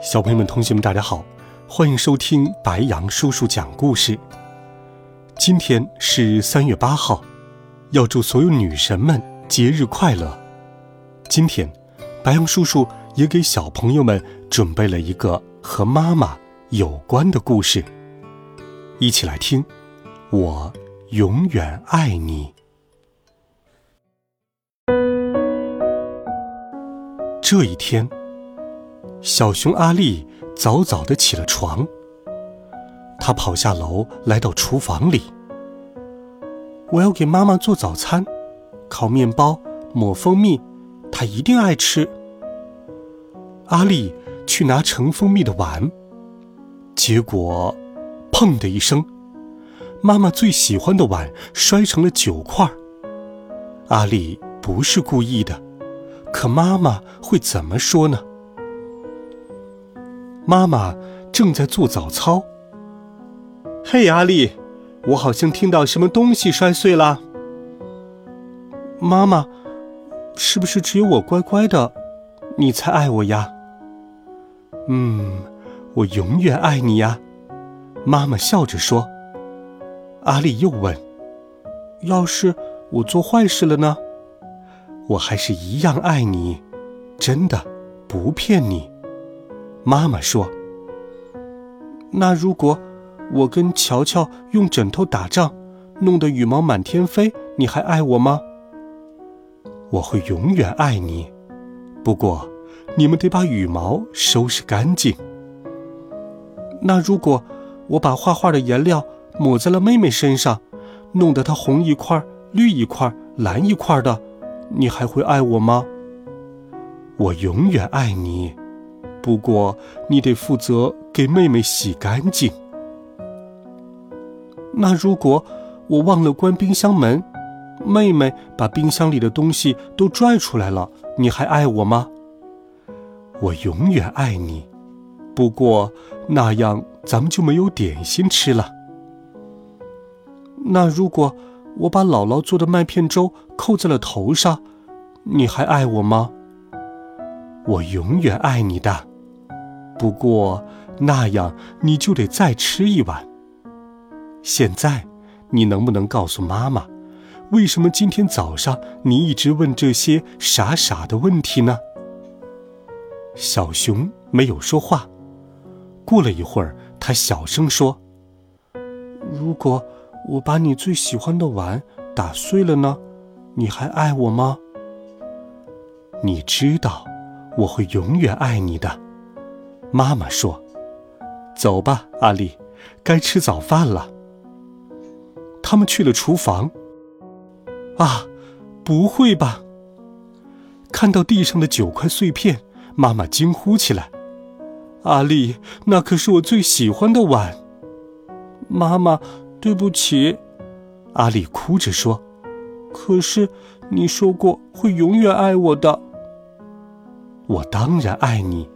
小朋友们、同学们，大家好，欢迎收听白杨叔叔讲故事。今天是三月八号，要祝所有女神们节日快乐。今天，白杨叔叔也给小朋友们准备了一个和妈妈有关的故事，一起来听。我永远爱你。这一天。小熊阿力早早的起了床，他跑下楼，来到厨房里。我要给妈妈做早餐，烤面包，抹蜂蜜，她一定爱吃。阿力去拿盛蜂蜜的碗，结果，砰的一声，妈妈最喜欢的碗摔成了九块。阿力不是故意的，可妈妈会怎么说呢？妈妈正在做早操。嘿，阿丽，我好像听到什么东西摔碎了。妈妈，是不是只有我乖乖的，你才爱我呀？嗯，我永远爱你呀。妈妈笑着说。阿丽又问：“要是我做坏事了呢？”我还是一样爱你，真的，不骗你。妈妈说：“那如果我跟乔乔用枕头打仗，弄得羽毛满天飞，你还爱我吗？”我会永远爱你，不过你们得把羽毛收拾干净。那如果我把画画的颜料抹在了妹妹身上，弄得她红一块、绿一块、蓝一块的，你还会爱我吗？我永远爱你。不过，你得负责给妹妹洗干净。那如果我忘了关冰箱门，妹妹把冰箱里的东西都拽出来了，你还爱我吗？我永远爱你。不过那样咱们就没有点心吃了。那如果我把姥姥做的麦片粥扣在了头上，你还爱我吗？我永远爱你的。不过，那样你就得再吃一碗。现在，你能不能告诉妈妈，为什么今天早上你一直问这些傻傻的问题呢？小熊没有说话。过了一会儿，他小声说：“如果我把你最喜欢的碗打碎了呢，你还爱我吗？”你知道，我会永远爱你的。妈妈说：“走吧，阿丽，该吃早饭了。”他们去了厨房。啊，不会吧！看到地上的九块碎片，妈妈惊呼起来：“阿丽，那可是我最喜欢的碗！”妈妈，对不起，阿丽哭着说：“可是你说过会永远爱我的。”我当然爱你。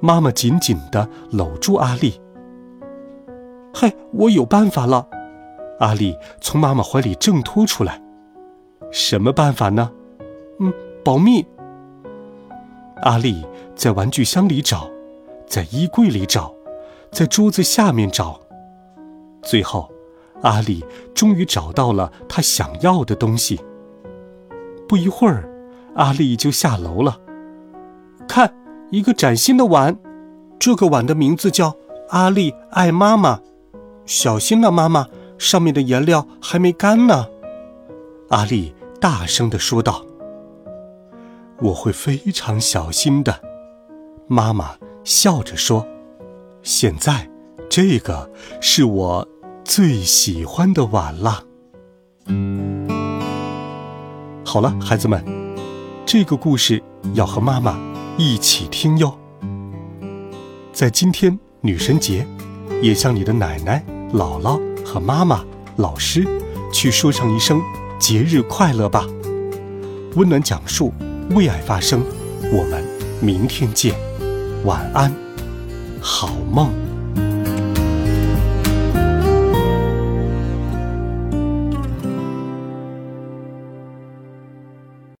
妈妈紧紧地搂住阿丽。嘿，我有办法了！阿丽从妈妈怀里挣脱出来。什么办法呢？嗯，保密。阿丽在玩具箱里找，在衣柜里找，在桌子下面找。最后，阿丽终于找到了她想要的东西。不一会儿，阿丽就下楼了。一个崭新的碗，这个碗的名字叫“阿丽爱妈妈”。小心了，妈妈，上面的颜料还没干呢。阿丽大声地说道：“我会非常小心的。”妈妈笑着说：“现在，这个是我最喜欢的碗了。”好了，孩子们，这个故事要和妈妈。一起听哟。在今天女神节，也向你的奶奶、姥姥和妈妈、老师，去说上一声节日快乐吧。温暖讲述，为爱发声。我们明天见，晚安，好梦。